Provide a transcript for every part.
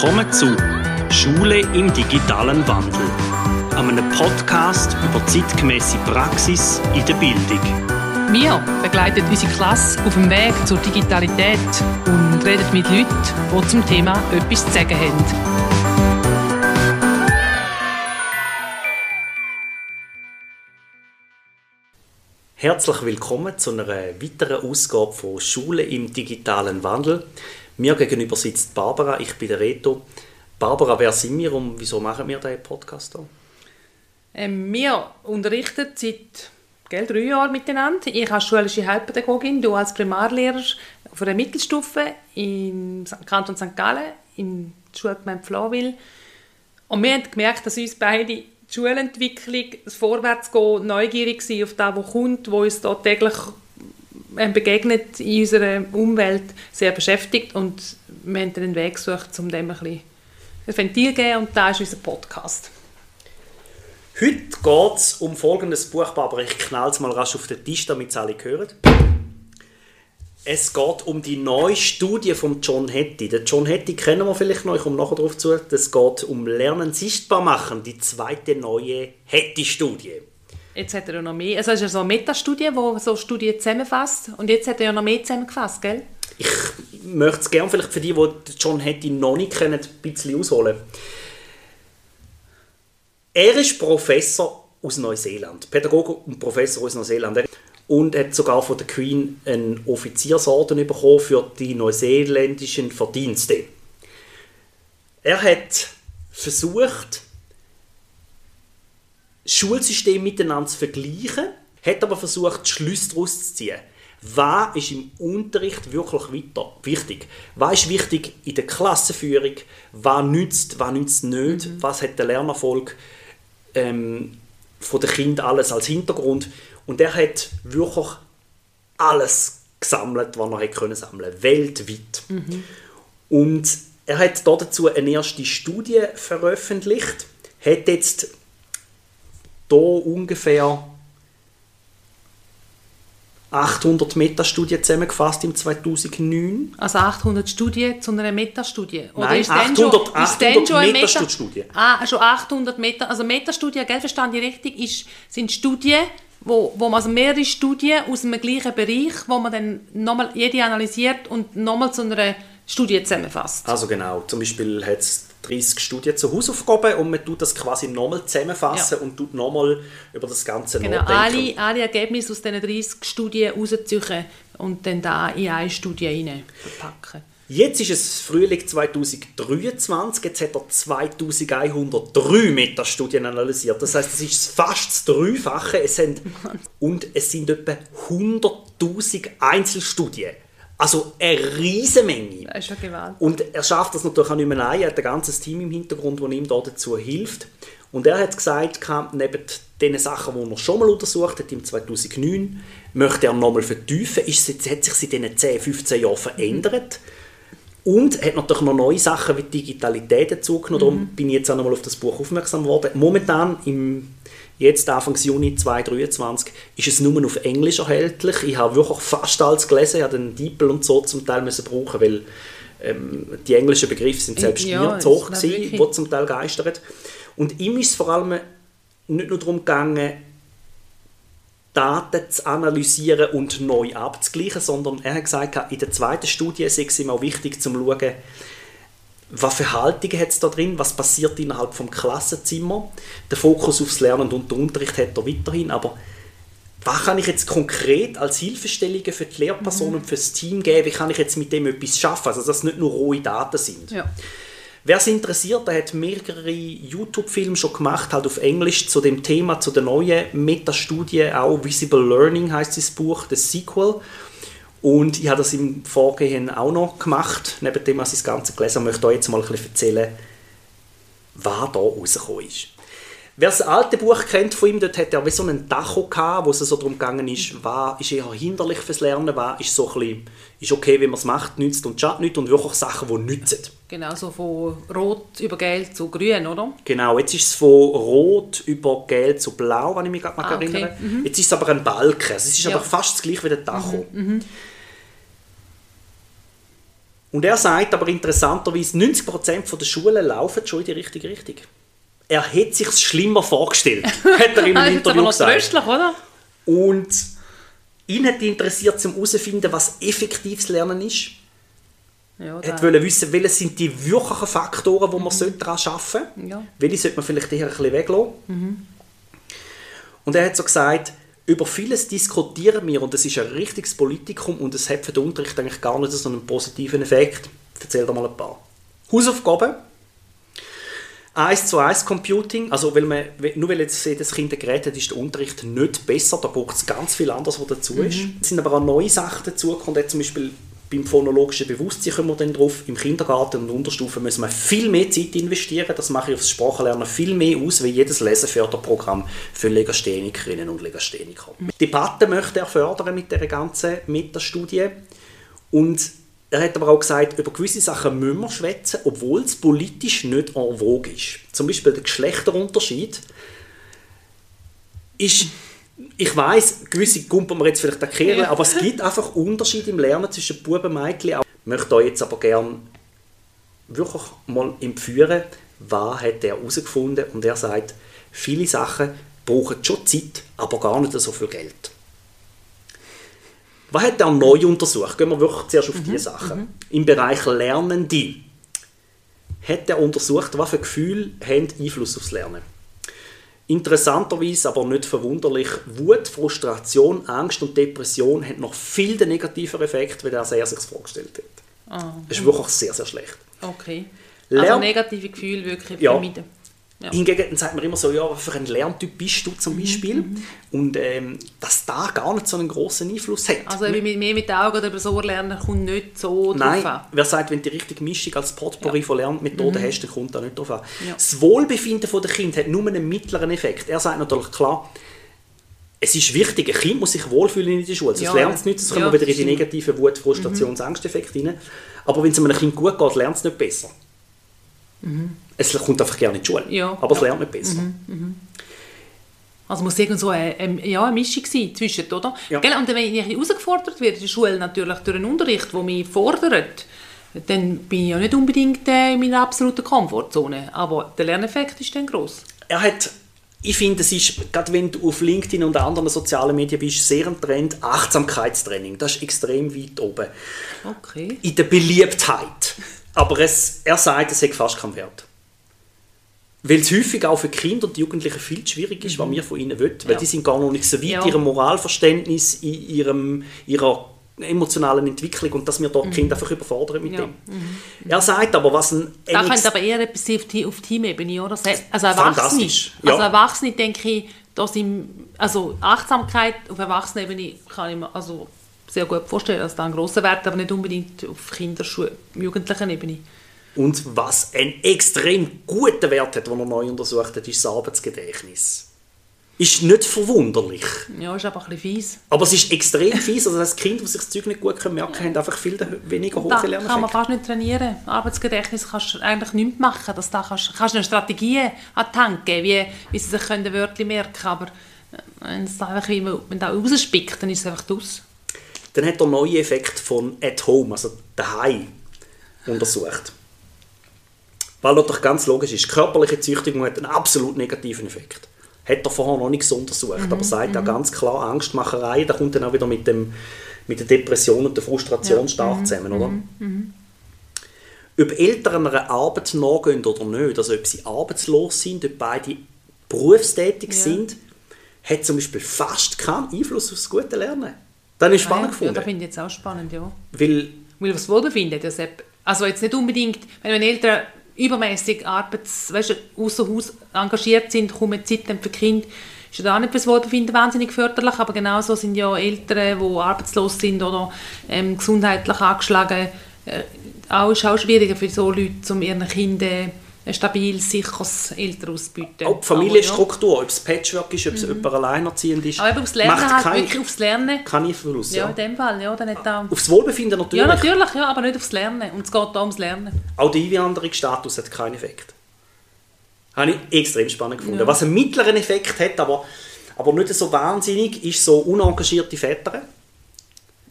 Willkommen zu Schule im digitalen Wandel, einem Podcast über zeitgemäße Praxis in der Bildung. Wir begleiten unsere Klasse auf dem Weg zur Digitalität und reden mit Leuten, die zum Thema etwas zu sagen haben. Herzlich willkommen zu einer weiteren Ausgabe von Schule im digitalen Wandel. Mir gegenüber sitzt Barbara, ich bin der Reto. Barbara, wer sind wir und wieso machen wir diesen Podcast hier? Ähm, wir unterrichten seit gell, drei Jahren miteinander. Ich als schulische Heilpädagogin, du als Primarlehrer auf einer Mittelstufe im Kanton St. Gallen, in der Schulgemeinde Flawil. Und wir haben gemerkt, dass uns beide die Schulentwicklung, das Vorwärtsgehen, neugierig sind auf das, was kommt, wo uns da täglich begegnet in unserer Umwelt, sehr beschäftigt und wir haben einen Weg gesucht, um dem ein bisschen ein Ventil zu geben und da ist unser Podcast. Heute geht es um folgendes Buch, aber ich knall es mal rasch auf den Tisch, damit es alle hören. Es geht um die neue Studie von John Hattie. Den John Hattie kennen wir vielleicht noch, ich komme nachher darauf zu. Es geht um Lernen sichtbar machen, die zweite neue Hattie-Studie. Jetzt noch mehr. Also es ist ja so eine Metastudie, die so Studien zusammenfasst. Und jetzt hat er ja noch mehr zusammengefasst, gell? Ich möchte es gerne vielleicht für die, die John Hattie noch nicht kennen, ein bisschen ausholen. Er ist Professor aus Neuseeland, Pädagoge und Professor aus Neuseeland. Und hat sogar von der Queen einen Offiziersorden bekommen für die neuseeländischen Verdienste. Er hat versucht, Schulsysteme miteinander zu vergleichen, hat aber versucht, Schlüsse daraus zu ziehen. Was ist im Unterricht wirklich weiter wichtig? Was ist wichtig in der Klassenführung? Was nützt, was nützt nicht? Mhm. Was hat der Lernerfolg ähm, von den Kindern alles als Hintergrund? Und er hat wirklich alles gesammelt, was er können sammeln weltweit. Mhm. Und er hat dazu eine erste Studie veröffentlicht, hat jetzt hier ungefähr 800 Metastudien zusammengefasst im 2009. Also 800 Studien zu einer Metastudie? Oder Nein, ist 800, schon, 800 schon Metastudien. Ah, schon 800 Meta, also Metastudien, gell, verstand ich richtig, ist, sind Studien, wo, wo man also mehrere Studien aus dem gleichen Bereich, wo man dann nochmal jede analysiert und nochmal zu einer Studie zusammenfasst. Also genau, zum Beispiel hat es 30 Studien zur Hausaufgabe und man tut das quasi nochmal zusammenfassen ja. und tut nochmal über das Ganze genau, nachdenken. Alle, alle Ergebnisse aus diesen 30 Studien rausziehen und dann da in eine Studie verpacken. Jetzt ist es Frühling 2023, jetzt hat er 2103 Metastudien analysiert. Das heißt, es ist fast das Dreifache. Es sind, und es sind etwa 100.000 Einzelstudien. Also eine riesige Menge. Das ist ja gewaltig. Und er schafft das natürlich auch nicht mehr allein. Er hat ein ganzes Team im Hintergrund, das ihm da dazu hilft. Und er hat gesagt, neben den Sachen, die er schon mal untersucht hat, im 2009, möchte er nochmal vertiefen. Ist, hat sich in diesen 10, 15 Jahren verändert. Und hat natürlich noch neue Sachen wie Digitalität dazugenommen. Mhm. Darum bin ich jetzt auch nochmal auf das Buch aufmerksam geworden. Momentan im Jetzt, Anfang Juni 2023, ist es nur auf Englisch erhältlich. Ich habe wirklich fast alles gelesen. Ich habe den DeepL und so zum Teil müssen brauchen, weil ähm, die englischen Begriffe sind selbst ja, mir zu hoch gewesen, die zum Teil geistern. Und ihm ist es vor allem nicht nur darum gegangen, Daten zu analysieren und neu abzugleichen, sondern er hat gesagt, in der zweiten Studie ist es ihm auch wichtig, zu schauen, was für Haltungen hat es da drin, was passiert innerhalb vom Klassenzimmer. Der Fokus aufs Lernen und den Unterricht hat er weiterhin, aber was kann ich jetzt konkret als Hilfestellungen für die Lehrpersonen und mhm. für das Team geben, wie kann ich jetzt mit dem etwas schaffen, also dass es nicht nur rohe Daten sind. Ja. Wer es interessiert, der hat mehrere YouTube-Filme schon gemacht, halt auf Englisch, zu dem Thema, zu der neuen Metastudie, auch Visible Learning heißt das Buch, das Sequel. Und ich habe das im Vorgehen auch noch gemacht, neben dem, was ich das Ganze gelesen habe, möchte ich euch jetzt mal ein bisschen erzählen, was da rausgekommen ist. Wer das alte Buch kennt von ihm, dort hat er wie so einen Tacho gehabt, wo es so darum gegangen ist, was ist eher hinderlich fürs Lernen, was ist so ein bisschen, ist okay, wenn man es macht, nützt und schadet nicht und wirklich Sachen, die nützen. Genau, so von Rot über Gelb zu Grün, oder? Genau, jetzt ist es von Rot über Gelb zu Blau, wenn ich mich gerade ah, okay. erinnere. Mhm. Jetzt ist es aber ein Balken, also es ist ja. aber fast das gleiche wie der Tacho. Mhm. Mhm. Und er sagt aber interessanterweise, 90% der Schulen laufen schon in die richtige Richtung. Er hätte sich schlimmer vorgestellt, hat er in Ah, einem das ist aber Interview noch gesagt. tröstlich, oder? Und ihn hat interessiert, um herauszufinden, was effektives Lernen ist. Ja, Er da- wollte wissen, welche sind die wirklichen Faktoren, die man sollte daran arbeiten sollte. Ja. Welche sollte man vielleicht eher ein bisschen weglassen. Und er hat so gesagt, über vieles diskutieren wir und es ist ein richtiges Politikum und es hat für den Unterricht eigentlich gar nicht so einen positiven Effekt. Erzähl dir mal ein paar. Hausaufgaben. 1 zu 1 Computing, also weil man, nur weil jetzt jedes Kind ein Gerät hat, ist der Unterricht nicht besser, da braucht es ganz viel anderes, was dazu ist. Es sind aber auch neue Sachen dazugekommen, zum Beispiel beim phonologischen Bewusstsein kommen wir dann drauf, im Kindergarten und Unterstufe müssen wir viel mehr Zeit investieren, das mache ich aufs Sprachenlernen viel mehr aus, wie jedes Leseförderprogramm für Legasthenikerinnen und Legastheniker. Die Debatte möchte er fördern mit der ganzen Metastudie und er hat aber auch gesagt, über gewisse Sachen müssen wir schwätzen, obwohl es politisch nicht en vogue ist. Zum Beispiel der Geschlechterunterschied ist, ich weiß, gewisse kumpen wir jetzt vielleicht den Kerl, aber es gibt einfach Unterschiede im Lernen zwischen Buben und Mädchen. Ich möchte euch jetzt aber gerne wirklich mal empführen, was hat er herausgefunden und er sagt, viele Sachen brauchen schon Zeit, aber gar nicht so viel Geld. Was hat er neu untersucht? Gehen wir wirklich zuerst auf diese Sachen. Im Bereich Lernende hat er untersucht, was für Gefühle haben Einfluss aufs Lernen. Interessanterweise, aber nicht verwunderlich, Wut, Frustration, Angst und Depression haben noch viel den negativeren Effekt, wie er sich das vorgestellt hat. Ah, Das ist wirklich sehr, sehr schlecht. okay. Lern- Also negative Gefühle wirklich Ja. vermeiden. Ja. Hingegen dann sagt man immer so, ja, was für ein Lerntyp bist du zum Beispiel? Und ähm, dass da gar nicht so einen großen Einfluss hat. Also wie mit- mehr mit den Augen oder so lernen kommt nicht so Nein, drauf an. wer sagt, wenn du die richtige Mischung als Potpourri von Lernmethoden hast, dann kommt da nicht drauf an. Ja. Das Wohlbefinden der Kind hat nur einen mittleren Effekt. Er sagt natürlich klar, es ist wichtig, ein Kind muss sich wohlfühlen in der Schule, sonst Ja, lernt es nicht, sonst kommen ja, wir wieder in die negativen Wut, Frustrations-, Angsteffekte rein. Aber wenn es einem Kind gut geht, lernt es nicht besser. Es kommt einfach gerne in die Schule, Ja. aber es lernt nicht besser. Also muss irgend so eine, eine, ja, eine Mischung sein zwischen, oder? Ja. Gell? Und wenn ich herausgefordert werde in der Schule, natürlich durch einen Unterricht, der mich fordert, dann bin ich ja nicht unbedingt äh, in meiner absoluten Komfortzone. Aber der Lerneffekt ist dann gross. Er hat, ich finde, es ist, gerade wenn du auf LinkedIn und anderen sozialen Medien bist, sehr ein Trend, Achtsamkeitstraining. Das ist extrem weit oben. Okay. In der Beliebtheit. Aber es, er sagt, es hat fast keinen Wert. Weil es häufig auch für Kinder und Jugendliche viel schwierig ist, was wir von ihnen wollen. Weil Ja. die sind gar noch nicht so weit Ja. in ihrem Moralverständnis, in ihrem, ihrer emotionalen Entwicklung und dass wir dort die Kinder einfach überfordern mit Ja. dem. Er sagt aber, was ein... Da könnte aber eher etwas auf, Teamebene, oder? Also Erwachsene. Ja. Also Erwachsene denke ich, da sind, also Achtsamkeit auf Erwachsenenebene kann ich mir also sehr gut vorstellen, dass da ein grosser Wert, aber nicht unbedingt auf Kinderschule, jugendlichen Ebene. Und was einen extrem guten Wert hat, den er neu untersucht hat, ist das Arbeitsgedächtnis. Ist nicht verwunderlich. Ja, ist aber ein bisschen fies. Aber es ist extrem fies. Also das Kind, die sich das Zeug nicht gut merken können, haben einfach viel weniger hohe kann man Lerneffekte. fast nicht trainieren. Arbeitsgedächtnis kannst du eigentlich nichts machen. Das da kannst, kannst du eine Strategie an die Hand geben, wie, wie sie sich können Wörter merken können. Aber äh, wenn es einfach wie, man- da rauspickt, dann ist es einfach aus. Dann hat er neue Effekt von at home, also daheim, untersucht. Weil natürlich ganz logisch ist, körperliche Züchtigung hat einen absolut negativen Effekt. Hat er vorher noch nicht so untersucht, aber sagt ja ganz klar, Angstmacherei, da kommt dann auch wieder mit, dem, mit der Depression und der Frustration stark zusammen, oder? Ob Eltern einer Arbeit nachgehen oder nicht, also ob sie arbeitslos sind, ob beide berufstätig Ja. sind, hat zum Beispiel fast keinen Einfluss auf das gute Lernen. Das ich spannend ja, ja, gefunden. das finde ich jetzt auch spannend, ja. weil Weil das Wohlbefinden, das also jetzt nicht unbedingt, wenn meine Eltern übermäßig arbeits, weißt außer Haus engagiert sind, kommen Zeit dann für Kinder, ist ja auch nicht für das Wohlbefinden wahnsinnig förderlich, aber genauso sind ja Eltern, die arbeitslos sind oder ähm, gesundheitlich angeschlagen, äh, auch, ist auch schwieriger für so Leute, um ihren Kindern ein stabiles, sicheres Elternhaus bieten. auch die Familienstruktur, ob es Patchwork ist, ob es jemand alleinerziehend ist, Aber, aber aufs Lernen macht halt, keinen wirklich aufs Lernen. keinen Einfluss. Ja, Ja. in dem Fall, ja, dann hat auch... Aufs Wohlbefinden natürlich. Ja, natürlich, ja, aber nicht aufs Lernen. Und es geht da ums Lernen. Auch der Einwanderungsstatus hat keinen Effekt. Habe ich extrem spannend gefunden. Ja. Was einen mittleren Effekt hat, aber, aber nicht so wahnsinnig, ist so unengagierte Väter.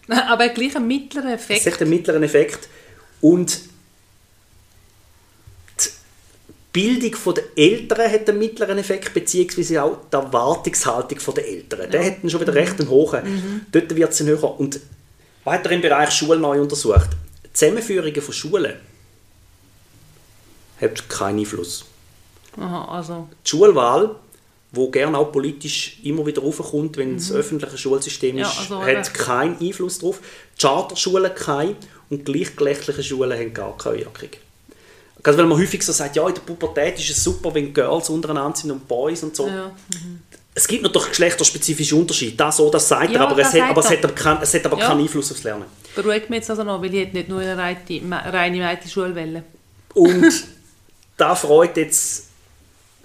Aber gleich einen mittleren Es Effekt. hat einen mittleren Effekt. Und die Bildung der Eltern hat einen mittleren Effekt, beziehungsweise auch die Erwartungshaltung der Eltern. Der hat dann schon wieder recht einen hohen. Mhm. Dort wird es höher. Und weiter im Bereich Schule neu untersucht. Die Zusammenführungen von Schulen hat keinen Einfluss. Aha, also, Die Schulwahl, wo gerne auch politisch immer wieder raufkommt, wenn es öffentliche Schulsystem Mhm. Ja, ist, also hat keinen Einfluss darauf. Die Charterschulen keinen und gleichgeschlechtliche Schulen haben gar keine Wirkung. Gerade weil man häufig so sagt, ja, in der Pubertät ist es super, wenn Girls untereinander sind und Boys und so. ja. Es gibt natürlich geschlechterspezifische Unterschiede, das so, das sagt Ja, er, aber, es hat, aber, es hat aber, kein, es hat aber Ja. keinen Einfluss aufs Lernen. beruhigt mich jetzt also noch, weil ich nicht nur eine reine, Mädchenschule wollen. Und da freut jetzt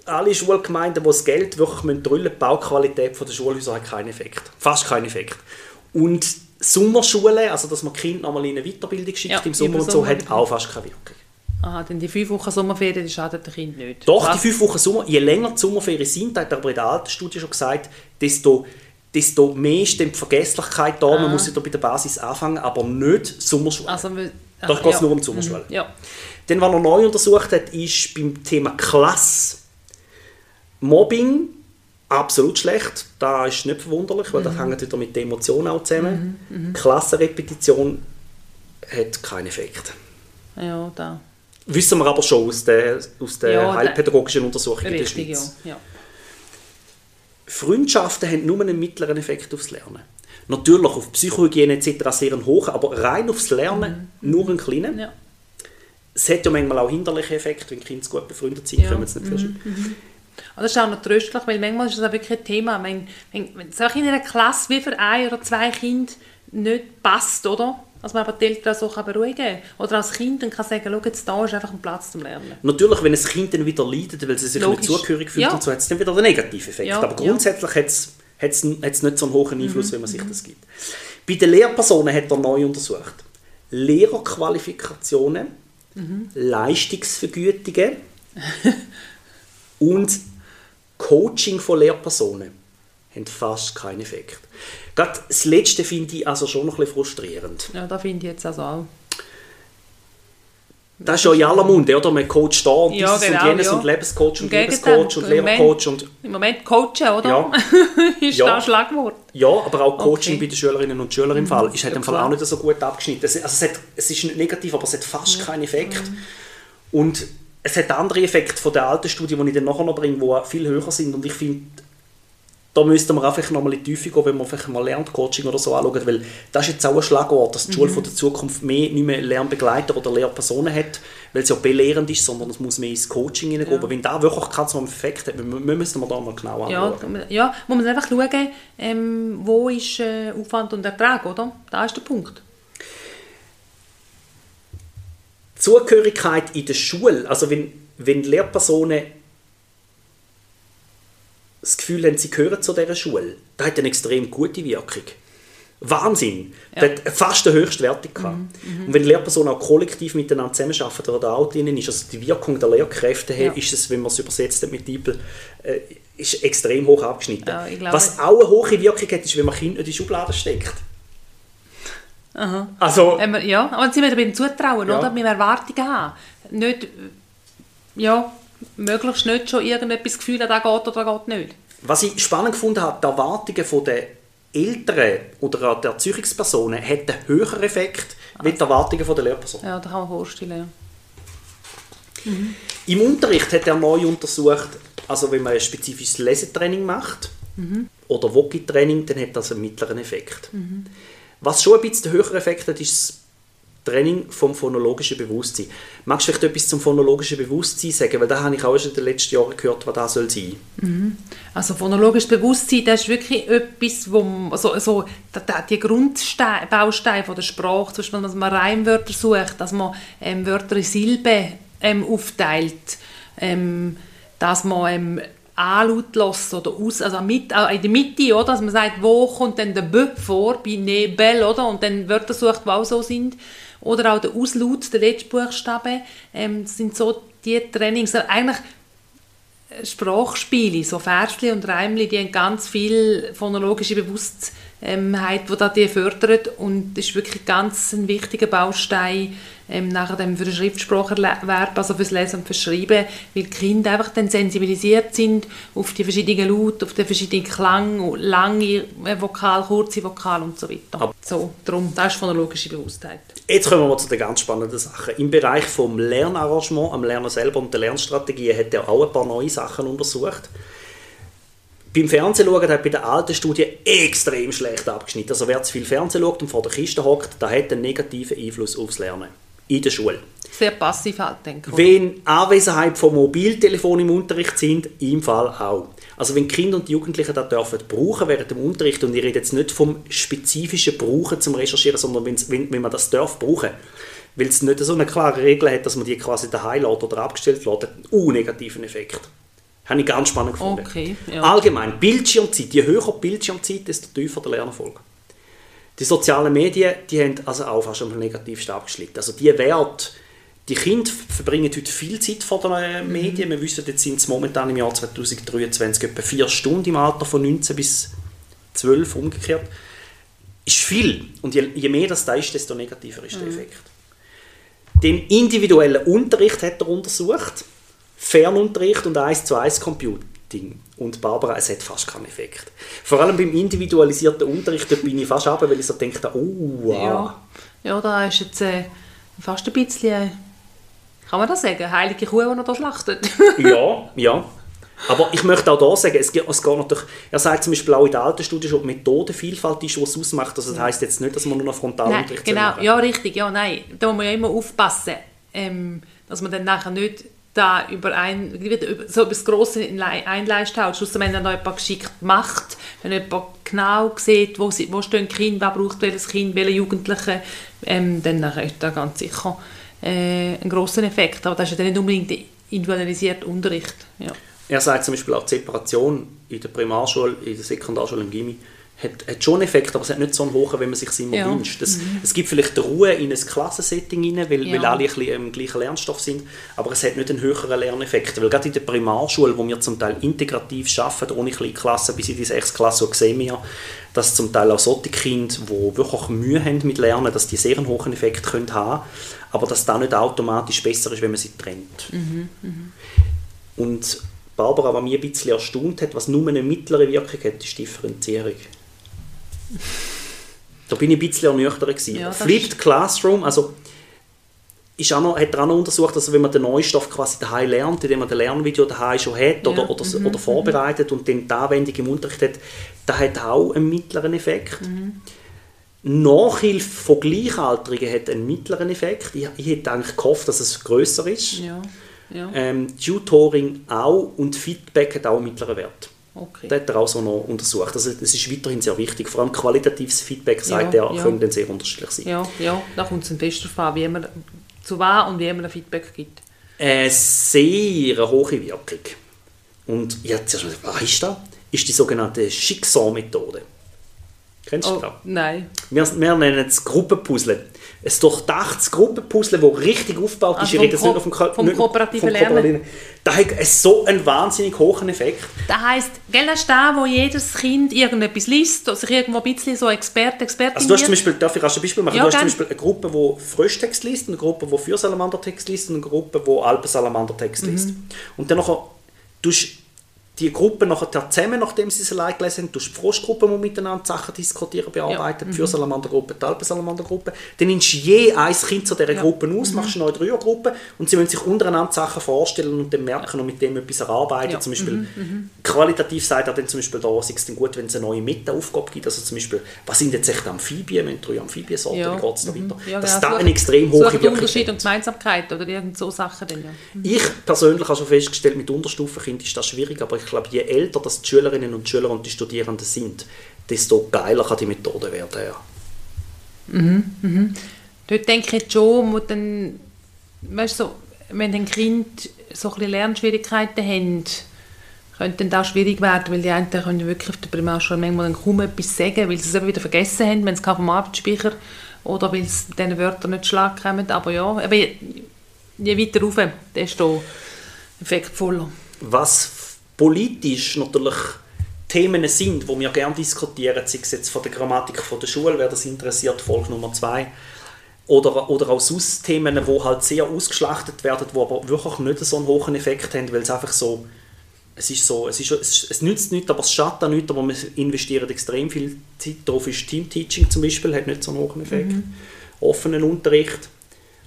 alle Schulgemeinden, die das Geld wirklich müssen drüllen, die Bauqualität der Schulhäuser hat keinen Effekt. Fast keinen Effekt. Und Sommerschule, also dass man Kinder nochmal in eine Weiterbildung schickt Ja, im Sommer und so, Sommer. hat auch fast keine Wirkung. Aha, denn die fünf Wochen Sommerferien, die schadet dem Kind nicht. Doch, die Was? fünf Wochen Sommer, je länger die Sommerferien sind, hat er aber in der alten Studie schon gesagt, desto, desto mehr ist dann die Vergesslichkeit da. Man muss wieder bei der Basis anfangen, aber nicht Sommerschule. Also, Da geht es ja. nur um die Sommerschule. Ja. Dann, was er neu untersucht hat, ist beim Thema Klasse. Mobbing, absolut schlecht. Da ist nicht verwunderlich, weil Mhm. das hängt wieder mit den Emotionen auch zusammen. Klassenrepetition hat keinen Effekt. ja, da. Wissen wir aber schon aus den, aus den Ja, da- heilpädagogischen Untersuchungen in der Richtig, ja. Schweiz. ja. Freundschaften haben nur einen mittleren Effekt aufs Lernen. Natürlich auf Psychohygiene etc. sehr einen hohen, aber rein aufs Lernen nur einen kleinen. Mhm. ja. Es hat ja manchmal auch hinderliche Effekte, wenn Kinder gut befreundet sind, Ja. Mhm. können wir es nicht verstehen. Aber das ist auch noch tröstlich, weil manchmal ist das auch wirklich ein Thema. Wenn, wenn, wenn es in einer Klasse wie für ein oder zwei Kinder nicht passt, oder? Dass man aber die Eltern so beruhigen kann. Oder als Kind dann kann sagen, schau, jetzt da ist einfach ein Platz zum Lernen. Natürlich, wenn ein Kind dann wieder leidet, weil es sich Logisch. nicht zugehörig fühlt Ja. und so, hat es dann wieder den negativen Effekt. Ja, Aber ja. Mhm. grundsätzlich hat es hat's, hat's nicht so einen hohen Einfluss, wie man sich das gibt. Bei den Lehrpersonen hat er neu untersucht. Lehrerqualifikationen, Mhm. Leistungsvergütungen und Coaching von Lehrpersonen haben fast keinen Effekt. Gerade das Letzte finde ich also schon noch ein bisschen frustrierend. Ja, da finde ich jetzt also auch. Das ist ja in aller Munde, oder? Man coacht da und Ja, dieses genau, und jenes ja. und Lebenscoach und Lebenscoach und Lehrercoach und Im Moment coachen, oder? Ja. ist Ja. da ein Schlagwort. ja, aber auch Coaching Okay. Mhm. bei den Schülerinnen und Schülern im Fall ist halt ja, im Fall auch nicht so gut abgeschnitten. Es, also es, hat, es ist nicht negativ, aber es hat fast keinen Effekt. Mhm. Und es hat andere Effekte von der alten Studie, die ich dann nachher noch bringe, die viel höher sind und ich finde, da müsste man einfach nochmal in die Tiefe gehen, wenn man vielleicht mal Lerncoaching oder so anschaut, weil das ist jetzt auch ein Schlagwort, dass die Schule Mhm. von der Zukunft mehr, nicht mehr Lernbegleiter oder Lehrpersonen hat, weil es ja belehrend ist, sondern es muss mehr ins Coaching hineingehen. Aber wenn da wirklich keinen so einen Effekt hat, müssen wir da mal genau Ja, anschauen. ja, muss man einfach schauen, ähm, wo ist äh, Aufwand und Ertrag, oder? Da ist der Punkt. Zugehörigkeit in der Schule, also wenn, wenn Lehrpersonen das Gefühl haben, sie gehören zu dieser Schule, das hat eine extrem gute Wirkung. Wahnsinn! Ja. Das hat fast den höchsten Wert gehabt. Und wenn Lehrpersonen auch kollektiv miteinander zusammenarbeiten oder da auch drinnen ist, also die Wirkung der Lehrkräfte Ja. ist es, wenn man es übersetzt hat mit Diepel, äh, ist extrem hoch abgeschnitten. Ja, Was auch eine hohe Wirkung hat, ist, wenn man Kinder in die Schublade steckt. Aha. Also, Ähm, ja, aber jetzt sind wir beim Zutrauen, Ja. oder? Wir Erwartungen haben. Nicht, ja, möglichst nicht schon irgendetwas Gefühl haben, da geht oder da geht nicht. Was ich spannend gefunden habe, die Erwartungen der Eltern oder der Erziehungspersonen hat einen höheren Effekt wie die Erwartungen der Lehrpersonen. Ja, da kann man vorstellen, ja. Im Unterricht hat er neu untersucht, also wenn man ein spezifisches Lesetraining macht oder Woki-Training, dann hat das einen mittleren Effekt. Was schon ein bisschen den höheren Effekt hat, ist das Training vom phonologischen Bewusstsein. Magst du vielleicht etwas zum phonologischen Bewusstsein sagen? Weil da habe ich auch schon in den letzten Jahren gehört, was das soll sein Also phonologisches Bewusstsein, das ist wirklich etwas, wo man, so, so, da- da- die Grundbausteine der Sprache, zum Beispiel, dass man Reimwörter sucht, dass man ähm, Wörter in Silben ähm, aufteilt, ähm, dass man ähm, Anlaut lässt oder aus, also mit, in der Mitte, oder? dass man sagt, wo kommt denn der B vor, bei Nebel, oder? und dann Wörter sucht, die auch so sind. Oder auch der Auslaut, der letzte Buchstabe, ähm, sind so die Trainings. Also eigentlich Sprachspiele, so Versli und Reimli, die haben ganz viel phonologische Bewusst hat, die da die fördert und das ist wirklich ganz ein wichtiger Baustein ähm, nachher dann für den Schriftspracherwerb, also fürs Lesen und fürs Schreiben, weil die Kinder einfach dann sensibilisiert sind auf die verschiedenen Laute, auf den verschiedenen Klang, lange Vokal, kurze Vokal und so weiter. So, darum, das ist phonologische Bewusstheit. Jetzt kommen wir zu den ganz spannenden Sachen. Im Bereich vom Lernarrangement, am Lernen selber und der Lernstrategien hat er auch ein paar neue Sachen untersucht beim Fernsehen schauen hat bei der alten Studie extrem schlecht abgeschnitten. Also wer zu viel Fernsehen schaut und vor der Kiste hockt, der hat einen negativen Einfluss aufs Lernen in der Schule. Sehr passiv halt, denke ich. Wenn Anwesenheit von Mobiltelefon im Unterricht sind, im Fall auch. Also wenn Kinder und die Jugendlichen das dürfen brauchen während dem Unterricht, und ich rede jetzt nicht vom spezifischen Brauchen zum Recherchieren, sondern wenn, wenn man das darf brauchen, weil es nicht so eine klare Regel hat, dass man die quasi daheim lässt oder abgestellt lässt, hat einen negativen Effekt. Habe ich ganz spannend gefunden. Okay, ja. Allgemein, Bildschirmzeit. Je höher die Bildschirmzeit, desto tiefer der Lernerfolg. Die sozialen Medien, die haben also auch fast am negativsten abgeschlagen. Also die Wert, die Kinder verbringen heute viel Zeit vor den mhm. Medien. Wir wissen, jetzt sind es momentan im Jahr 2023 etwa vier Stunden im Alter von 19 bis 12 umgekehrt. Ist viel. Und je, je mehr das da ist, desto negativer ist der mhm. Effekt. Den individuellen Unterricht hat er untersucht. Fernunterricht und 1 zu 1 Computing. Und Barbara, es hat fast keinen Effekt. Vor allem beim individualisierten Unterricht da bin ich fast ab, weil ich so denke, oh, wow. Ja, ja da ist jetzt äh, fast ein bisschen, kann man das sagen, heilige Kuh, die er da schlachtet. ja, ja. Aber ich möchte auch hier sagen, es geht, es geht natürlich, er sagt zum Beispiel auch in der alten Studie schon, die Methodenvielfalt ist, was ausmacht. Also das heisst jetzt nicht, dass man nur noch Frontalunterricht Genau, ja, richtig, ja, nein. Da muss man ja immer aufpassen, ähm, dass man dann nachher nicht da über ein, so über das grosse Einleisthaus, schlussendlich, wenn er noch jemand geschickt macht, wenn jemand genau sieht, wo, sie, wo stehen Kinder, wer braucht welches Kind, welche Jugendlichen, ähm, dann ist da ganz sicher äh, ein grosser Effekt. Aber das ist ja nicht unbedingt individualisierter Unterricht. Ja. Er sagt zum Beispiel auch die Separation in der Primarschule, in der Sekundarschule, im Gimmi, hat, hat schon einen Effekt, aber es hat nicht so einen hohen, wie man sich immer ja. wünscht. Das, mhm. Es gibt vielleicht Ruhe in ein Klassensetting rein, weil, ja. weil alle ein bisschen im gleichen Lernstoff sind, aber es hat nicht einen höheren Lerneffekt. Weil gerade in der Primarschule, wo wir zum Teil integrativ arbeiten, ohne Kleinklassen bis in die 6. Klasse, sehen wir, dass zum Teil auch solche Kinder, die wirklich Mühe haben mit Lernen, dass die sehr einen hohen Effekt können haben aber dass das nicht automatisch besser ist, wenn man sie trennt. Mhm. Mhm. Und Barbara, was mich ein bisschen erstaunt hat, was nur eine mittlere Wirkung hat, ist die Differenzierung. Da bin ich ein bisschen ernüchtert. Ja, Flipped Classroom, also ist auch noch, hat er auch noch untersucht, dass wenn man den Neustoff quasi daheim lernt, indem man das Lernvideo daheim schon hat oder, ja. oder, mhm. oder vorbereitet und dann die Anwendung im Unterricht hat, das hat auch einen mittleren Effekt. Mhm. Nachhilfe von Gleichaltrigen hat einen mittleren Effekt. Ich, ich hätte eigentlich gehofft, dass es größer ist. Ja. Ja. Ähm, Tutoring auch und Feedback hat auch einen mittleren Wert. Okay. Das hat er auch so noch untersucht. Also das ist weiterhin sehr wichtig. Vor allem qualitatives Feedback, sagt ja, er, ja. können sehr unterschiedlich sein. Ja, ja da kommt es ein fest darauf an, wie man, zu was und wie man ein Feedback gibt. Eine sehr hohe Wirkung. Und ja, zuerst mal, was ist das? Ist die sogenannte Schicksalmethode. Kennst du oh, das? Nein. Wir, wir nennen es Gruppenpuzzle ein durchdachtes Gruppenpuzzle, das richtig aufgebaut ist. Also ich rede jetzt nicht auf dem Ko vom kooperativen Lernen. Das hat so einen wahnsinnig hohen Effekt. Das heisst, gell, das ist da, wo jedes Kind irgendetwas liest, oder sich irgendwo ein bisschen so Experte, Expertin Also du hast zum Beispiel, darf ich ein Beispiel machen? Ja, du hast gern. zum Beispiel eine Gruppe, die Fröschtext liest, eine Gruppe, die Fürsalamanderntext liest und eine Gruppe, die Alpensalamandertext liest. Mhm. Und dann nachher, du die Gruppe nachher zusammen, nachdem sie es allein gelesen haben, du die Frostgruppe miteinander Sachen diskutieren, bearbeiten, ja. die Fürsalamanda-Gruppe, die Alpensalamander-Gruppe. Dann nimmst du je ein Kind zu dieser ja. Gruppe aus, mhm. machst eine neue Dreiergruppe und sie müssen sich untereinander Sachen vorstellen und dann merken und mit dem etwas erarbeiten. Ja. Zum Beispiel, mhm. mhm. qualitativ sagt er dann zum Beispiel, da ist es dann gut, wenn es eine neue Meta-Aufgabe gibt, also zum Beispiel, was sind jetzt echt Amphibien, wenn drei Amphibien-Sorten, ja. wie geht es da mhm. weiter? Ja, Dass da eine extrem hohe Wirkung Unterschied und Gemeinsamkeit oder irgend so Sachen dann, mhm. Ich persönlich habe schon festgestellt, mit Unterstufenkindern ist das schwierig, aber ich glaube, je älter dass die Schülerinnen und Schüler und die Studierenden sind, desto geiler kann die Methode werden. Ja. Mhm, mhm. Dort denke ich schon, wo dann, weißt du, wenn ein Kind so ein Lernschwierigkeiten haben, könnte dann auch schwierig werden, weil die einen können wirklich auf der Primarschule manchmal dann kaum etwas sagen, weil sie es wieder vergessen haben, wenn es vom Arbeitsspeicher oder weil es diesen Wörtern nicht Schlag kommen. Aber ja, aber je, je weiter rauf, desto effektvoller. Was politisch natürlich Themen sind, die wir gerne diskutieren, sei es jetzt von der Grammatik von der Schule, wer das interessiert, Folge Nummer zwei, oder, oder auch sonst Themen, die halt sehr ausgeschlachtet werden, die aber wirklich nicht so einen hohen Effekt haben, weil es einfach so, es ist so, es, ist, es, es nützt nichts, aber es schadet auch nichts, aber wir investieren extrem viel Zeit darauf, ist Teamteaching zum Beispiel, hat nicht so einen hohen Effekt. Mhm. Offenen Unterricht,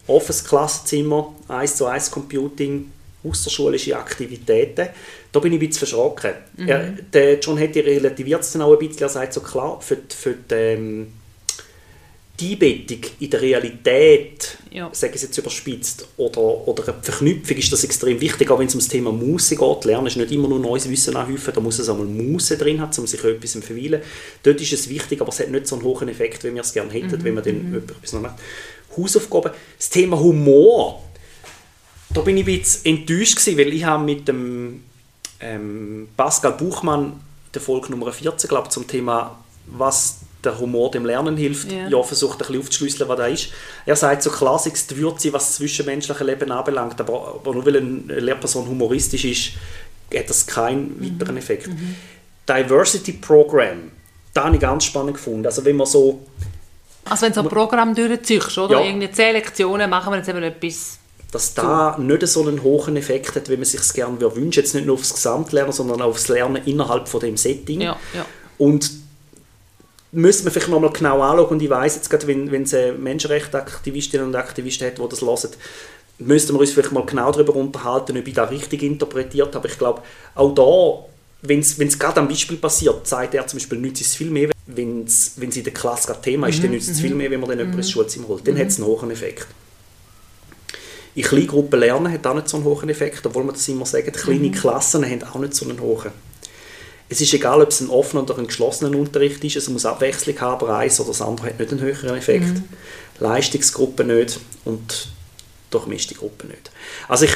offenes Klassenzimmer, 1 zu 1 Computing, außerschulische Aktivitäten. Da bin ich ein bisschen verschrocken. Mhm. Er, der John Hattie relativiert es dann auch ein bisschen. Er sagt so klar, für, für die, ähm, die Einbettung in der Realität, ja. sage ich es jetzt überspitzt, oder, oder eine Verknüpfung ist das extrem wichtig, auch wenn es um das Thema Musik geht. Lernen ist nicht immer nur neues Wissen anhäufen, da muss es einmal Muse drin haben, um sich etwas zu verweilen. Dort ist es wichtig, aber es hat nicht so einen hohen Effekt, wie wir es gerne hätten, mhm. wenn man dann mhm. etwas noch macht. Hausaufgaben. Das Thema Humor, da bin ich ein bisschen enttäuscht gewesen, weil ich habe mit dem ähm, Pascal Buchmann der Folge Nummer 14, glaube zum Thema was der Humor dem Lernen hilft, yeah. ja, versucht ein bisschen aufzuschlüsseln, was da ist. Er sagt so klassisch, die Würze, was das zwischenmenschliche Leben anbelangt, aber, aber nur weil eine Lehrperson humoristisch ist, hat das keinen mhm. weiteren Effekt. Mhm. Diversity Program, da habe ich ganz spannend gefunden. Also wenn man so... Also wenn so ein Programm durchziehst, oder? Ja. Irgendwie 10 Lektionen, machen wir jetzt eben etwas dass da nicht so einen hohen Effekt hat, wie man sich es gerne wünscht. Jetzt nicht nur aufs Gesamtlernen, sondern auch aufs Lernen innerhalb von dem Setting. Ja, ja. Und müsste man vielleicht nochmal genau anschauen und ich weiß jetzt gerade, wenn, wenn es Menschenrechtsaktivistinnen und Aktivisten hat, die das hören, müssten wir uns vielleicht mal genau darüber unterhalten, ob ich das richtig interpretiert habe. Ich glaube, auch da, wenn es gerade am Beispiel passiert, sagt er zum Beispiel, nützt es viel mehr, wenn es in der Klasse gerade Thema ist, mhm. dann nützt es viel mhm. mehr, wenn man dann mhm. jemanden ins Schulzimmer holt. Dann mhm. hat es einen hohen Effekt. In Kleingruppen lernen hat auch nicht so einen hohen Effekt, obwohl man das immer sagt, kleine mhm. Klassen haben auch nicht so einen hohen. Es ist egal, ob es ein offener oder ein geschlossener Unterricht ist, es muss Abwechslung haben, aber eins oder das andere hat nicht einen höheren Effekt. Mhm. Leistungsgruppen nicht und durchmischte Gruppen nicht. Also ich,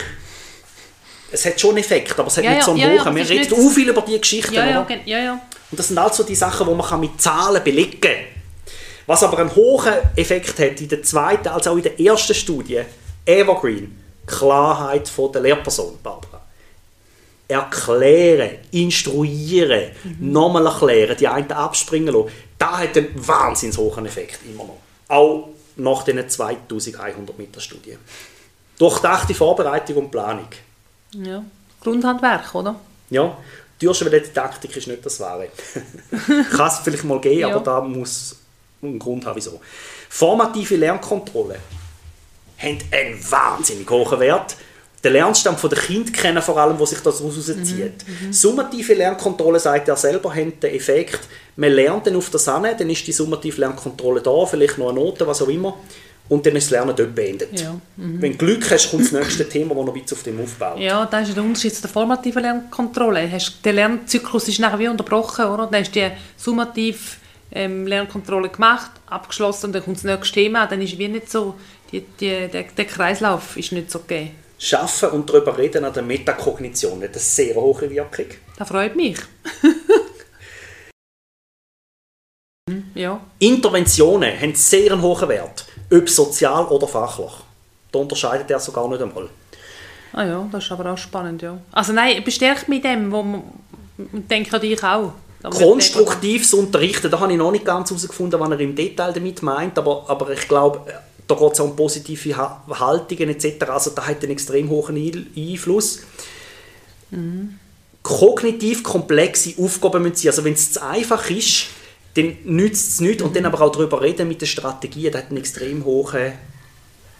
es hat schon einen Effekt, aber es hat ja, nicht so einen ja, hohen. Ja, Wir reden auch viel über diese Geschichten, ja, ja, ja, ja. Und das sind also die Sachen, die man mit Zahlen belegen kann. Was aber einen hohen Effekt hat in der zweiten als auch in der ersten Studie, Evergreen, Klarheit von der Lehrperson, Barbara. Erklären, instruieren, mhm. nochmal erklären, die einen abspringen lassen, das hat einen wahnsinnig hohen Effekt immer noch. Auch nach den 2100 Meter Studie. Durchdachte Vorbereitung und Planung. Ja, Grundhandwerk, oder? Ja, die Didaktik ist nicht das Wahre. Kann es vielleicht mal gehen, ja. aber da muss einen Grund haben, wieso. Formative Lernkontrolle haben einen wahnsinnig hohen Wert. Der Lernstand der Kind kennen vor allem, wo sich das rauszieht. Mhm, mhm. Summative Lernkontrolle, sagt er selber, hat den Effekt, man lernt dann auf der Sanne, dann ist die summative Lernkontrolle da, vielleicht noch eine Note, was auch immer, und dann ist das Lernen dort beendet. Ja. Mhm. Wenn du Glück hast, kommt das nächste Thema, das noch ein bisschen auf dem aufbaut. Ja, das ist der Unterschied zu der formativen Lernkontrolle. Der Lernzyklus ist nachher wie unterbrochen, oder? Dann ist die summative ähm, Lernkontrolle gemacht, abgeschlossen, und dann kommt das nächste Thema, dann ist wie nicht so die, die, der, der Kreislauf ist nicht so gegeben. Schaffen und darüber reden an der Metakognition hat eine sehr hohe Wirkung. Das freut mich. ja. Interventionen haben sehr einen hohen Wert, ob sozial oder fachlich. Da unterscheidet er sogar nicht einmal. Ah ja, das ist aber auch spannend, ja. Also nein, bestärkt mit dem, wo man, man denkt an dich auch. Konstruktives Unterrichten, da habe ich noch nicht ganz herausgefunden, was er im Detail damit meint, aber, aber ich glaube, da geht es auch um positive Haltungen etc. Also da hat einen extrem hohen Einfluss. Mhm. Kognitiv komplexe Aufgaben müssen sein. Also wenn es zu einfach ist, dann nützt es nichts. Mhm. Und dann aber auch darüber reden mit den Strategien, das hat einen extrem hohen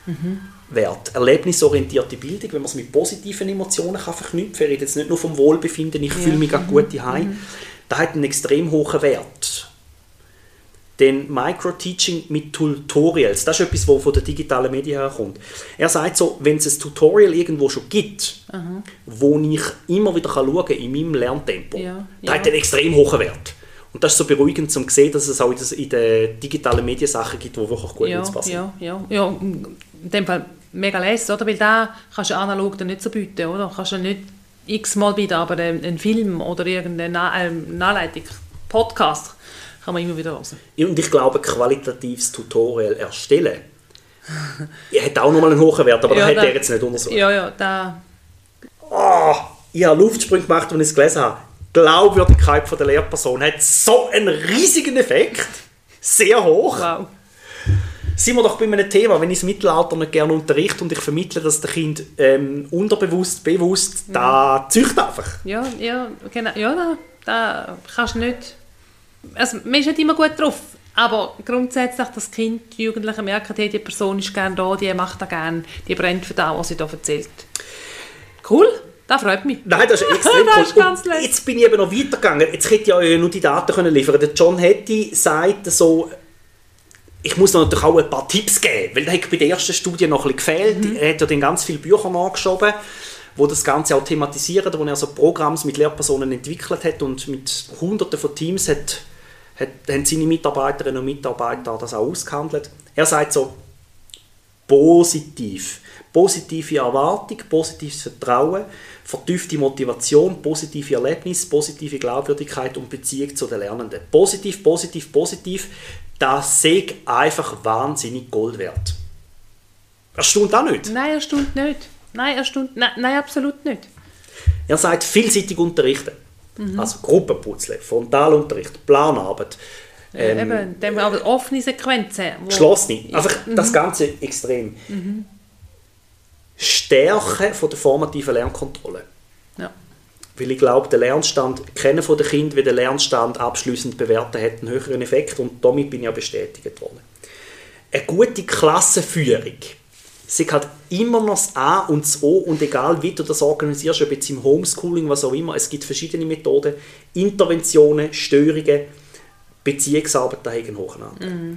mhm. Wert. Erlebnisorientierte Bildung, wenn man es mit positiven Emotionen kann verknüpfen kann. Ich rede jetzt nicht nur vom Wohlbefinden, ich ja. fühle mich mhm. gut daheim. Mhm. Das hat einen extrem hohen Wert den Micro-Teaching mit Tutorials. Das ist etwas, was von der digitalen Medien herkommt. Er sagt so, wenn es ein Tutorial irgendwo schon gibt, Aha. wo ich immer wieder schauen kann in meinem Lerntempo, ja, ja. hat einen extrem hohen Wert. Und das ist so beruhigend, um zu sehen, dass es auch in den digitalen Mediensachen gibt, die wirklich gut ja, passen. Ja, ja, ja. In dem Fall mega lesen, oder? Weil da kannst du analog dann nicht so bieten, oder? Kannst du nicht x-mal bieten, aber einen Film oder irgendeine Anleitung, Podcast kann man immer wieder hören. Und ich glaube, qualitatives Tutorial erstellen er hat auch nochmal einen hohen Wert, aber ja, das hat er jetzt nicht untersucht. Ja, ja, da... Oh, ich habe Luftsprünge gemacht, als ich es gelesen habe. Glaubwürdigkeit von der Lehrperson hat so einen riesigen Effekt. Sehr hoch. Wow. Sind wir doch bei einem Thema, wenn ich das Mittelalter nicht gerne unterrichte und ich vermittle das dem Kind ähm, unterbewusst, bewusst, da züchtet einfach. Ja, ja, genau. Ja, da, da kannst du nicht... Also, man ist nicht immer gut drauf. Aber grundsätzlich, das Kind, die Jugendlichen merken, hey, die Person ist gerne da, die macht das gerne, die brennt für das, was sie da erzählt. Cool, das freut mich. Nein, das ist extrem Das cool. ist ganz nett. jetzt bin ich eben noch weitergegangen. Jetzt hätte ich euch nur die Daten können liefern. Der John Hattie sagt so, ich muss natürlich auch ein paar Tipps geben, weil da hat bei der ersten Studie noch ein bisschen gefehlt. Mhm. Er hat ja dann ganz viele Bücher nachgeschoben, wo das Ganze auch thematisieren, wo er so Programme mit Lehrpersonen entwickelt hat und mit hunderten von Teams hat, hat, haben seine Mitarbeiterinnen und Mitarbeiter das auch ausgehandelt. Er sagt so, positiv. Positive Erwartung, positives Vertrauen, vertiefte Motivation, positive Erlebnis, positive Glaubwürdigkeit und Beziehung zu den Lernenden. Positiv, positiv, positiv, das sehe einfach wahnsinnig Gold wert. Erstaunt auch nicht. Nein, er stimmt nicht. Nein, er stimmt... Nein, nein, absolut nicht. Er sagt vielseitig unterrichten. Also Gruppenputzle, Frontalunterricht, Planarbeit, ähm, Eben, dann aber offene Sequenzen. Geschlossene. Einfach das Ganze extrem. Stärke von der formativen Lernkontrolle. Ja. Weil ich glaube, der Lernstand, Kennen von den Kindern, wie der Lernstand abschließend bewerten, hat einen höheren Effekt und damit bin ich ja bestätigt worden. Eine gute Klassenführung. Sie hat immer noch das A und das O und egal wie du das organisierst, ob jetzt im Homeschooling, was auch immer, es gibt verschiedene Methoden, Interventionen, Störungen, Beziehungsarbeit da einen hohen Anteil.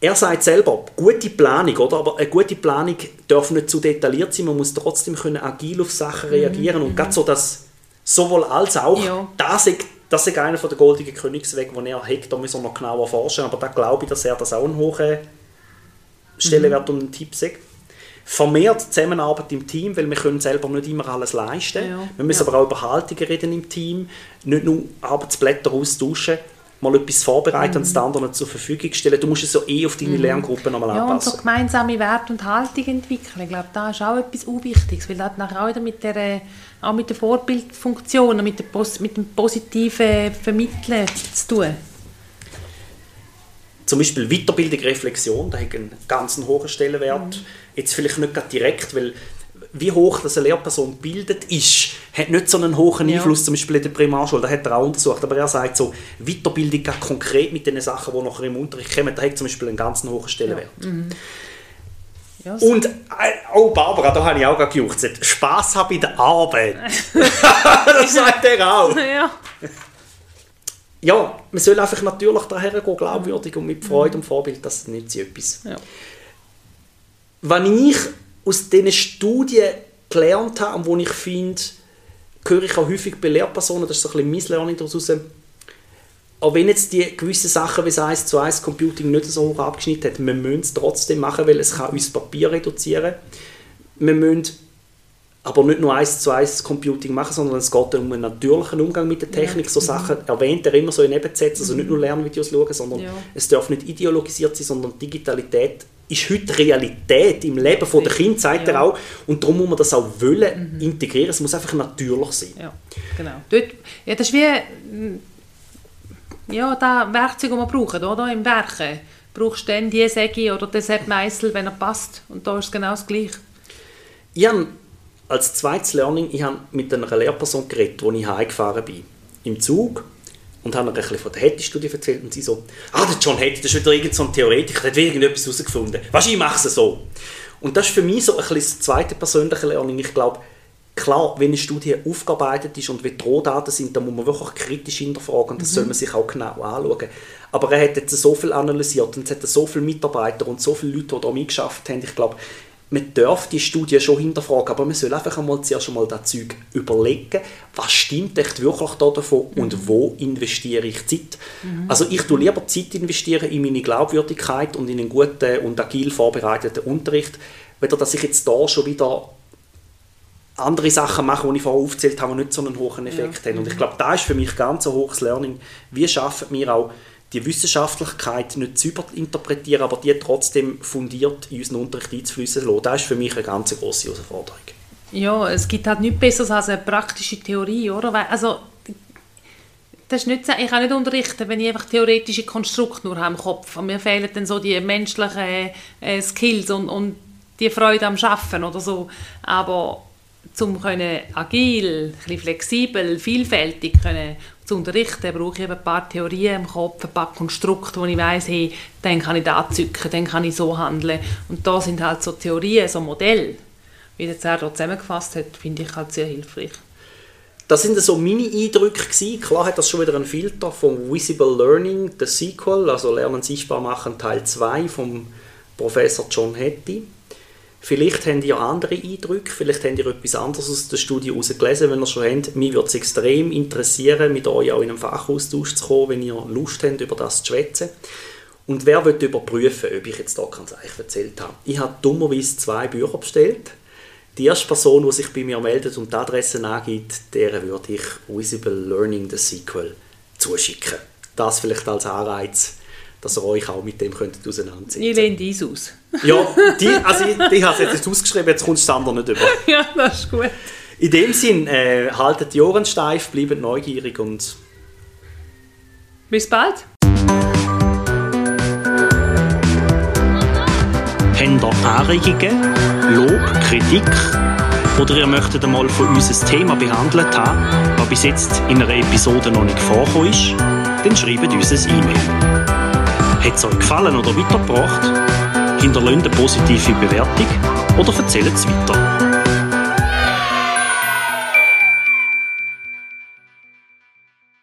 Er sagt selber, gute Planung, oder? aber eine gute Planung darf nicht zu detailliert sein, man muss trotzdem können agil auf Sachen reagieren und gerade so das sowohl als auch, Ja. das ist, das ist einer der goldenen Königswege, den er hat, da müssen wir noch genauer forschen, aber da glaube ich, dass er das auch einen hohen Stellenwert und einen Tipp sagt. Vermehrt Zusammenarbeit im Team, weil wir können selber nicht immer alles leisten. Ja. Wir müssen Ja. aber auch über Haltungen reden im Team, nicht nur Arbeitsblätter austauschen, mal etwas vorbereiten und es den anderen zur Verfügung stellen. Du musst es so eh auf deine Lerngruppe nochmal Ja, und anpassen. so gemeinsame Werte und Haltung entwickeln. Ich glaube, da ist auch etwas Unwichtiges, weil das hat nachher auch wieder mit der, auch mit der Vorbildfunktion und mit, der, mit dem positiven Vermitteln zu tun. Zum Beispiel Weiterbildung, Reflexion, da hat einen ganz hohen Stellenwert. Jetzt vielleicht nicht gerade direkt, weil wie hoch das eine Lehrperson bildet ist, hat nicht so einen hohen Ja. Einfluss, zum Beispiel in der Primarschule, das hat er auch untersucht, aber er sagt so, Weiterbildung gerade konkret mit den Sachen, die nachher im Unterricht kommen, da hat zum Beispiel einen ganz hohen Stellenwert. Ja, so. Und, äh, oh Barbara, da habe ich auch gerade gejuchzt, Spass habe bei der Arbeit. das sagt er auch. Ja. Man soll einfach natürlich daher gehen, glaubwürdig und mit Freude und Vorbild, das sie etwas. Ja. Was ich aus diesen Studien gelernt habe und wo ich finde, höre ich auch häufig bei Lehrpersonen, das ist so ein bisschen mein Learning daraus, auch wenn jetzt die gewissen Sachen wie das 1 zu 1 Computing nicht so hoch abgeschnitten hat, wir müssen es trotzdem machen, weil es kann uns Papier reduzieren. Wir müssen aber nicht nur 1 zu 1 Computing machen, sondern es geht um einen natürlichen Umgang mit der Technik. So Sachen erwähnt er immer so in Nebensätzen, also nicht nur Lernvideos schauen, sondern Ja. es darf nicht ideologisiert sein, sondern Digitalität ist heute Realität im Leben von der Kinder, sagt er Ja. auch. Und darum muss man das auch wollen integrieren. Es muss einfach natürlich sein. Ja, genau. Dort, ja, das ist wie mm, ja, das Werkzeug, das wir brauchen, oder? Im Werken. Brauchst du dann die Säge oder Sepp Meißel, wenn er passt. Und da ist es genau das Gleiche. Ich habe als zweites Learning, ich habe mit einer Lehrperson geredet, als ich heimgefahren bin. Im Zug. Und habe ihr ein bisschen von der Hattie-Studie erzählt. Und sie so, ah, der John Hattie, das ist wieder irgend so ein Theoretiker, der hat wieder irgendetwas herausgefunden. Weißt du, ich mache es so. Und das ist für mich so ein bisschen das zweite persönliche Learning. Ich glaube, klar, wenn eine Studie aufgearbeitet ist und wie die Rohdaten sind, dann muss man wirklich kritisch hinterfragen und das soll man sich auch genau anschauen. Aber er hat jetzt so viel analysiert und es hat so viele Mitarbeiter und so viele Leute, die da mitgeschafft haben. Ich glaube, man darf die Studie schon hinterfragen, aber man soll einfach einmal zuerst einmal das Zeug überlegen, was stimmt echt wirklich da davon und wo investiere ich Zeit. Also ich tue lieber Zeit investieren in meine Glaubwürdigkeit und in einen guten und agil vorbereiteten Unterricht, weder dass ich jetzt da schon wieder andere Sachen mache, die ich vorher aufgezählt habe, die nicht so einen hohen Effekt haben. Und ich glaube, da ist für mich ganz ein hohes Learning. Wie schaffen wir auch die Wissenschaftlichkeit nicht zu überinterpretieren, aber die trotzdem fundiert in unseren Unterricht einzufließen lassen. Das ist für mich eine ganz grosse Herausforderung. Ja, es gibt halt nichts Besseres als eine praktische Theorie, oder? Weil, also, das nicht, ich kann nicht unterrichten, wenn ich einfach theoretische Konstrukte nur habe im Kopf. Und mir fehlen dann so die menschlichen äh, Skills und, und die Freude am Schaffen oder so. Aber zum können agil, flexibel, vielfältig können zu unterrichten, brauche ich eben ein paar Theorien im Kopf, ein paar Konstrukte, wo ich weiß, hey, dann kann ich da zücken, dann kann ich so handeln. Und da sind halt so Theorien, so Modelle, wie der Zerdo zusammengefasst hat, finde ich halt sehr hilfreich. Das sind so Mini-Eindrücke Klar hat das schon wieder einen Filter vom Visible Learning, der Sequel, also Lernen sichtbar machen, Teil 2 vom Professor John Hattie. Vielleicht habt ihr andere Eindrücke, vielleicht habt ihr etwas anderes aus der Studie heraus gelesen, wenn ihr schon habt. Mich würde es extrem interessieren, mit euch auch in einem Fachaustausch zu kommen, wenn ihr Lust habt, über das zu schwätzen. Und wer will überprüfen, ob ich jetzt da ganz ehrlich erzählt habe? Ich habe dummerweise zwei Bücher bestellt die erste Person, die sich bei mir meldet und die Adresse angibt, der würde ich Visible Learning, the Sequel, zuschicken. Das vielleicht als Anreiz, dass ihr euch auch mit dem könntet auseinandersetzen Ich lehne dies aus. ja, die, also ich, ich habe es jetzt ausgeschrieben, jetzt kommst du das andere nicht über. ja, das ist gut. In dem Sinn, äh, haltet die Ohren steif, bleibt neugierig und... Bis bald! Habt ihr Anregungen, Lob, Kritik oder ihr möchtet einmal von uns ein Thema behandelt haben, das bis jetzt in einer Episode noch nicht vorgekommen ist, dann schreibt uns ein E-Mail. Hat es euch gefallen oder weitergebracht? Hinterlasst eine positive Bewertung oder erzählt es weiter.